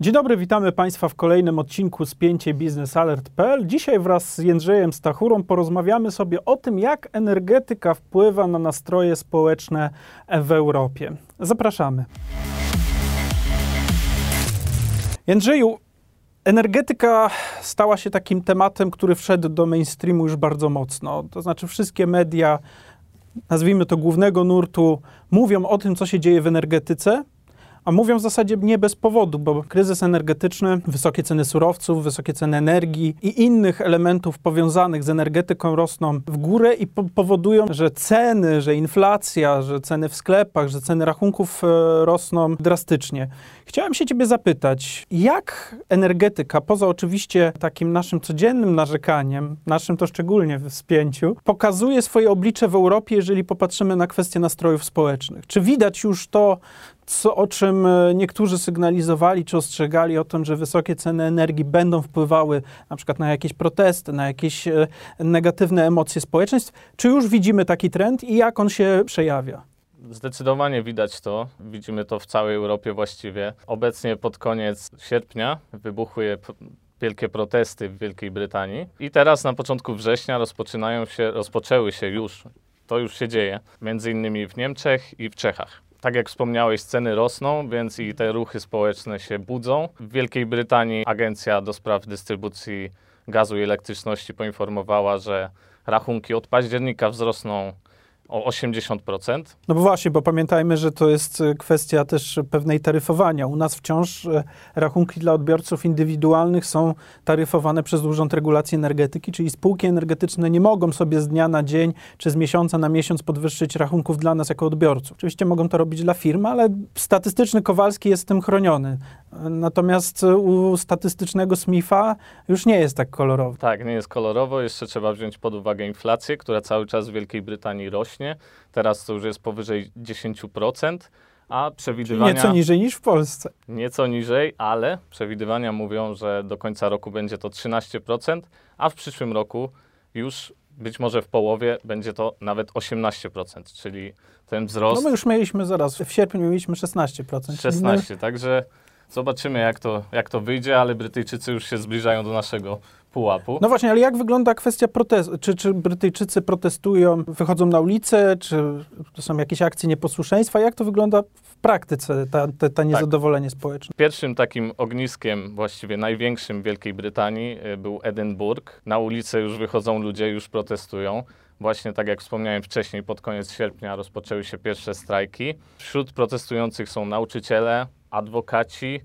Dzień dobry, witamy Państwa w kolejnym odcinku spięcie biznesalert.pl. Dzisiaj wraz z Jędrzejem Stachurą porozmawiamy sobie o tym, jak energetyka wpływa na nastroje społeczne w Europie. Zapraszamy. Jędrzeju, energetyka stała się takim tematem, który wszedł do mainstreamu już bardzo mocno. To znaczy wszystkie media, nazwijmy to głównego nurtu, mówią o tym, co się dzieje w energetyce, a mówią w zasadzie nie bez powodu, bo kryzys energetyczny, wysokie ceny surowców, wysokie ceny energii i innych elementów powiązanych z energetyką rosną w górę i po powodują, że ceny, że inflacja, że ceny w sklepach, że ceny rachunków e, rosną drastycznie. Chciałem się Ciebie zapytać, jak energetyka, poza oczywiście takim naszym codziennym narzekaniem, naszym to szczególnie w spięciu, pokazuje swoje oblicze w Europie, jeżeli popatrzymy na kwestie nastrojów społecznych? Czy widać już to, co, o czym e, niektórzy sygnalizowali czy ostrzegali o tym, że wysokie ceny energii będą wpływały na przykład na jakieś protesty, na jakieś e, negatywne emocje społeczeństw. Czy już widzimy taki trend i jak on się przejawia? Zdecydowanie widać to. Widzimy to w całej Europie właściwie. Obecnie pod koniec sierpnia wybuchły wielkie protesty w Wielkiej Brytanii i teraz na początku września rozpoczynają się, rozpoczęły się już, to już się dzieje, między innymi w Niemczech i w Czechach tak jak wspomniałeś, ceny rosną, więc i te ruchy społeczne się budzą. W Wielkiej Brytanii Agencja do Spraw Dystrybucji Gazu i Elektryczności poinformowała, że rachunki od października wzrosną o 80%. No bo właśnie, bo pamiętajmy, że to jest e, kwestia też pewnej taryfowania. U nas wciąż e, rachunki dla odbiorców indywidualnych są taryfowane przez Urząd Regulacji Energetyki, czyli spółki energetyczne nie mogą sobie z dnia na dzień czy z miesiąca na miesiąc podwyższyć rachunków dla nas jako odbiorców. Oczywiście mogą to robić dla firm, ale statystyczny Kowalski jest tym chroniony. Natomiast u statystycznego Smitha już nie jest tak kolorowo. Tak, nie jest kolorowo. Jeszcze trzeba wziąć pod uwagę inflację, która cały czas w Wielkiej Brytanii rośnie. Teraz to już jest powyżej 10%, a przewidywania... Czyli nieco niżej niż w Polsce. Nieco niżej, ale przewidywania mówią, że do końca roku będzie to 13%, a w przyszłym roku już być może w połowie będzie to nawet 18%, czyli ten wzrost... No my już mieliśmy zaraz, w sierpniu mieliśmy 16%. 16, także Zobaczymy, jak to, jak to wyjdzie, ale Brytyjczycy już się zbliżają do naszego pułapu. No właśnie, ale jak wygląda kwestia protestu? Czy, czy Brytyjczycy protestują, wychodzą na ulicę, czy to są jakieś akcje nieposłuszeństwa? Jak to wygląda w praktyce, ta, ta, ta niezadowolenie tak. społeczne? Pierwszym takim ogniskiem, właściwie największym w Wielkiej Brytanii y, był Edynburg. Na ulicę już wychodzą ludzie, już protestują. Właśnie tak jak wspomniałem wcześniej, pod koniec sierpnia rozpoczęły się pierwsze strajki. Wśród protestujących są nauczyciele, adwokaci,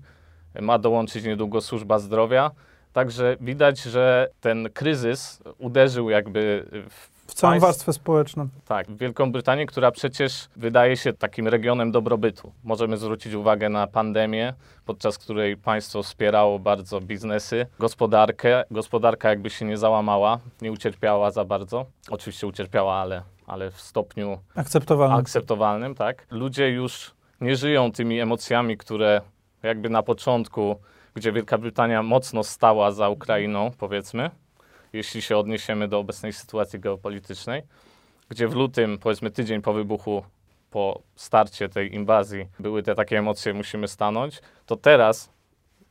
ma dołączyć niedługo służba zdrowia. Także widać, że ten kryzys uderzył jakby w w całą państw, warstwę społeczną. Tak, w Wielką Brytanię, która przecież wydaje się takim regionem dobrobytu. Możemy zwrócić uwagę na pandemię, podczas której państwo wspierało bardzo biznesy, gospodarkę. Gospodarka jakby się nie załamała, nie ucierpiała za bardzo. Oczywiście ucierpiała, ale, ale w stopniu akceptowalnym. akceptowalnym tak. Ludzie już nie żyją tymi emocjami, które jakby na początku, gdzie Wielka Brytania mocno stała za Ukrainą, powiedzmy, jeśli się odniesiemy do obecnej sytuacji geopolitycznej, gdzie w lutym, powiedzmy tydzień po wybuchu, po starcie tej inwazji, były te takie emocje, musimy stanąć, to teraz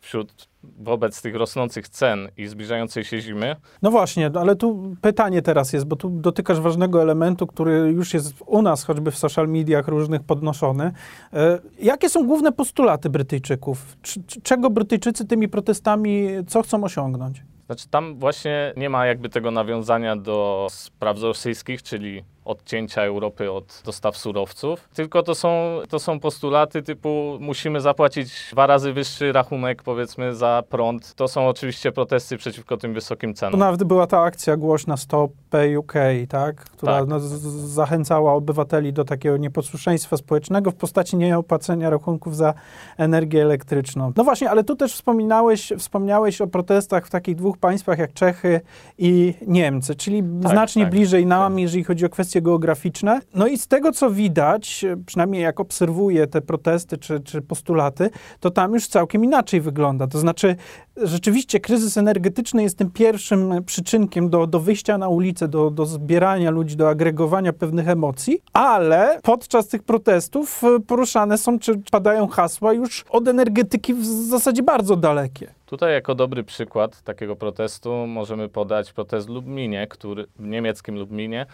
wśród wobec tych rosnących cen i zbliżającej się zimy. No właśnie, ale tu pytanie teraz jest, bo tu dotykasz ważnego elementu, który już jest u nas, choćby w social mediach różnych podnoszony. E, jakie są główne postulaty Brytyjczyków? Czego Brytyjczycy tymi protestami, co chcą osiągnąć? Znaczy tam właśnie nie ma jakby tego nawiązania do spraw rosyjskich, czyli odcięcia Europy od dostaw surowców, tylko to są, to są postulaty typu musimy zapłacić dwa razy wyższy rachunek powiedzmy za prąd. To są oczywiście protesty przeciwko tym wysokim cenom. To nawet była ta akcja głośna Stop Pay UK, tak? która tak. No, zachęcała obywateli do takiego nieposłuszeństwa społecznego w postaci nieopłacenia rachunków za energię elektryczną. No właśnie, ale tu też wspominałeś, wspomniałeś o protestach w takich dwóch państwach jak Czechy i Niemcy, czyli tak, znacznie tak, bliżej nam, jeżeli chodzi o kwestie geograficzne. No i z tego, co widać, przynajmniej jak obserwuję te protesty czy, czy postulaty, to tam już całkiem inaczej wygląda. To znaczy, rzeczywiście kryzys energetyczny jest tym pierwszym przyczynkiem do, do wyjścia na ulicę, do, do zbierania ludzi, do agregowania pewnych emocji, ale podczas tych protestów poruszane są, czy padają hasła już od energetyki w zasadzie bardzo dalekie. Tutaj jako dobry przykład takiego protestu możemy podać protest w który, w niemieckim Lublinie, e,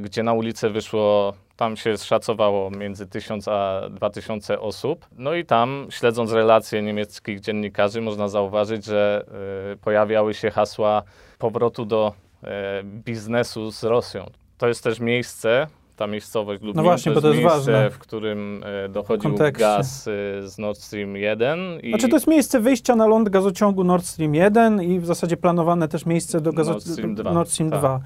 gdzie na ulicę wyszło, tam się szacowało między 1000 a 2000 osób. No i tam, śledząc relacje niemieckich dziennikarzy, można zauważyć, że e, pojawiały się hasła powrotu do e, biznesu z Rosją. To jest też miejsce, ta miejscowość Lublin, no właśnie, to bo to jest miejsce, ważne. w którym e, dochodził kontekście. gaz e, z Nord Stream 1. I Znaczy to jest miejsce wyjścia na ląd gazociągu Nord Stream 1 i w zasadzie planowane też miejsce do gazo... Nord Stream 2. Nord Stream Tak. 2.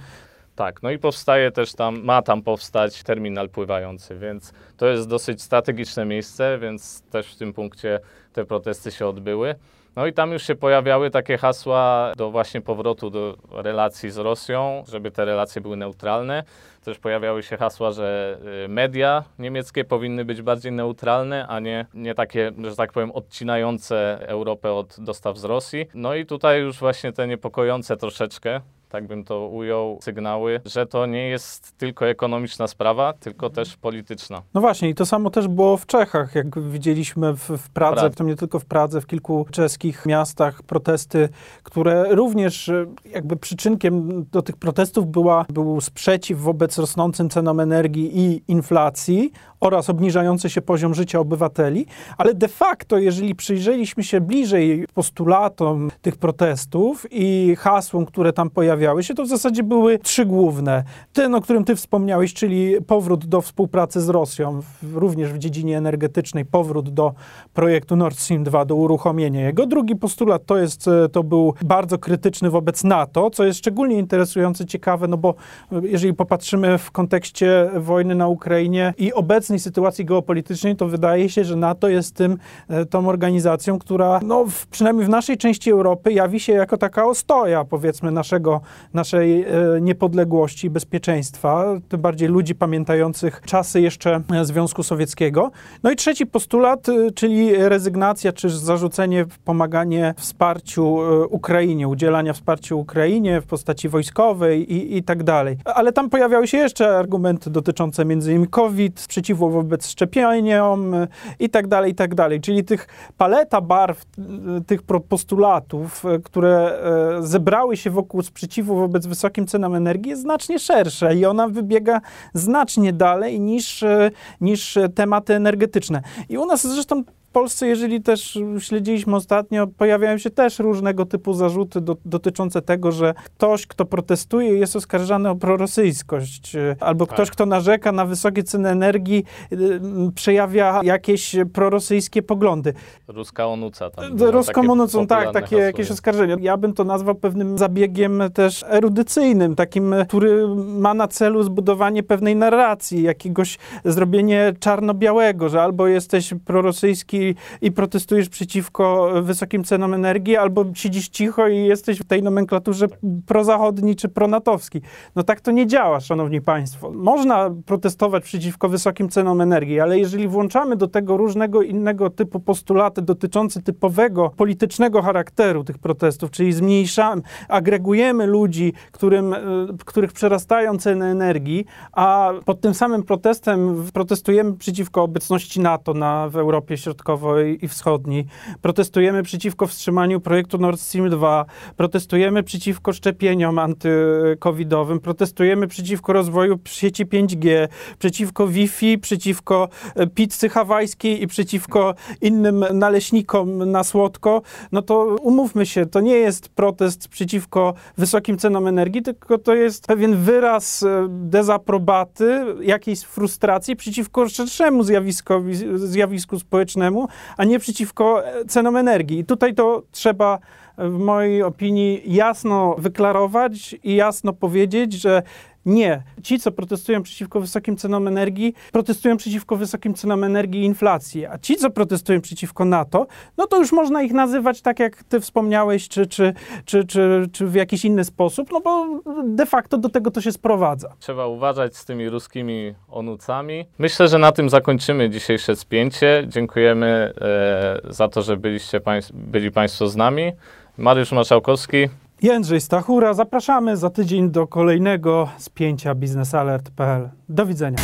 Tak, no i powstaje też tam, ma tam powstać terminal pływający, więc to jest dosyć strategiczne miejsce, więc też w tym punkcie te protesty się odbyły. No i tam już się pojawiały takie hasła do właśnie powrotu do relacji z Rosją, żeby te relacje były neutralne. Też pojawiały się hasła, że y, media niemieckie powinny być bardziej neutralne, a nie, nie takie, że tak powiem, odcinające Europę od dostaw z Rosji. No i tutaj już właśnie te niepokojące troszeczkę tak bym to ujął, sygnały, że to nie jest tylko ekonomiczna sprawa, tylko też polityczna. No właśnie, i to samo też było w Czechach, jak widzieliśmy w, w Pradze, Pradze. to nie tylko w Pradze, w kilku czeskich miastach protesty, które również e, jakby przyczynkiem do tych protestów była, był sprzeciw wobec rosnącym cenom energii i inflacji oraz obniżający się poziom życia obywateli, ale de facto, jeżeli przyjrzeliśmy się bliżej postulatom tych protestów i hasłom, które tam pojawiały się, to w zasadzie były trzy główne. Ten, o którym ty wspomniałeś, czyli powrót do współpracy z Rosją, również w dziedzinie energetycznej, powrót do projektu Nord Stream 2, do uruchomienia jego. Drugi postulat to jest, e, to był bardzo krytyczny wobec NATO, co jest szczególnie interesujące, ciekawe, no bo e, jeżeli popatrzymy w kontekście wojny na Ukrainie i obecnej sytuacji geopolitycznej, to wydaje się, że NATO jest tym, e, tą organizacją, która no, w, przynajmniej w naszej części Europy jawi się jako taka ostoja, powiedzmy, naszego, naszej e, niepodległości bezpieczeństwa, tym bardziej ludzi pamiętających czasy jeszcze e, Związku Sowieckiego. No i trzeci postulat, e, czyli rezygnacja, czy zarzucenie pomaganie wsparciu Ukrainie, udzielania wsparcia Ukrainie w postaci wojskowej i, i tak dalej. Ale tam pojawiały się jeszcze argumenty dotyczące innymi COVID, sprzeciwu wobec szczepieniom i tak dalej, i tak dalej. Czyli tych paleta barw tych postulatów, które zebrały się wokół sprzeciwu wobec wysokim cenom energii jest znacznie szersza i ona wybiega znacznie dalej niż, e, niż e, tematy energetyczne. I u nas zresztą Polsce, jeżeli też śledziliśmy ostatnio, pojawiają się też różnego typu zarzuty do, dotyczące tego, że ktoś, kto protestuje, jest oskarżany o prorosyjskość, e, albo Tak. ktoś, kto narzeka na wysokie ceny energii, e, przejawia jakieś prorosyjskie poglądy. Ruska onuca tam. było Ruską takie tak, takie hasło, jakieś oskarżenia. Ja bym to nazwał pewnym zabiegiem też erudycyjnym, takim, który ma na celu zbudowanie pewnej narracji, jakiegoś zrobienie czarno-białego, że albo jesteś prorosyjski i protestujesz przeciwko wysokim cenom energii, albo siedzisz cicho i jesteś w tej nomenklaturze prozachodni czy pronatowski. No tak to nie działa, szanowni państwo. Można protestować przeciwko wysokim cenom energii, ale jeżeli włączamy do tego różnego innego typu postulaty dotyczące typowego politycznego charakteru tych protestów, czyli zmniejszamy, agregujemy ludzi, którym, e, których przerastają ceny energii, a pod tym samym protestem protestujemy przeciwko obecności NATO na, w Europie Środkowej i Wschodniej, protestujemy przeciwko wstrzymaniu projektu Nord Stream 2, protestujemy przeciwko szczepieniom antycovidowym, protestujemy przeciwko rozwoju sieci 5G, przeciwko Wi-Fi, przeciwko e, pizzy hawajskiej i przeciwko innym naleśnikom na słodko, no to umówmy się, to nie jest protest przeciwko wysokim cenom energii, tylko to jest pewien wyraz e, dezaprobaty, jakiejś frustracji przeciwko szerszemu zjawiskowi, zjawisku społecznemu, a nie przeciwko e, cenom energii. I tutaj to trzeba w mojej opinii jasno wyklarować i jasno powiedzieć, że Nie. Ci, co protestują przeciwko wysokim cenom energii, protestują przeciwko wysokim cenom energii i inflacji. A ci, co protestują przeciwko NATO, no to już można ich nazywać tak, jak ty wspomniałeś, czy, czy, czy, czy, czy w jakiś inny sposób, no bo de facto do tego to się sprowadza. Trzeba uważać z tymi ruskimi onucami. Myślę, że na tym zakończymy dzisiejsze spięcie. Dziękujemy e, za to, że byliście byli Państwo z nami. Mariusz Marszałkowski. Jędrzej Stachura, zapraszamy za tydzień do kolejnego spięcia biznesalert.pl. Do widzenia.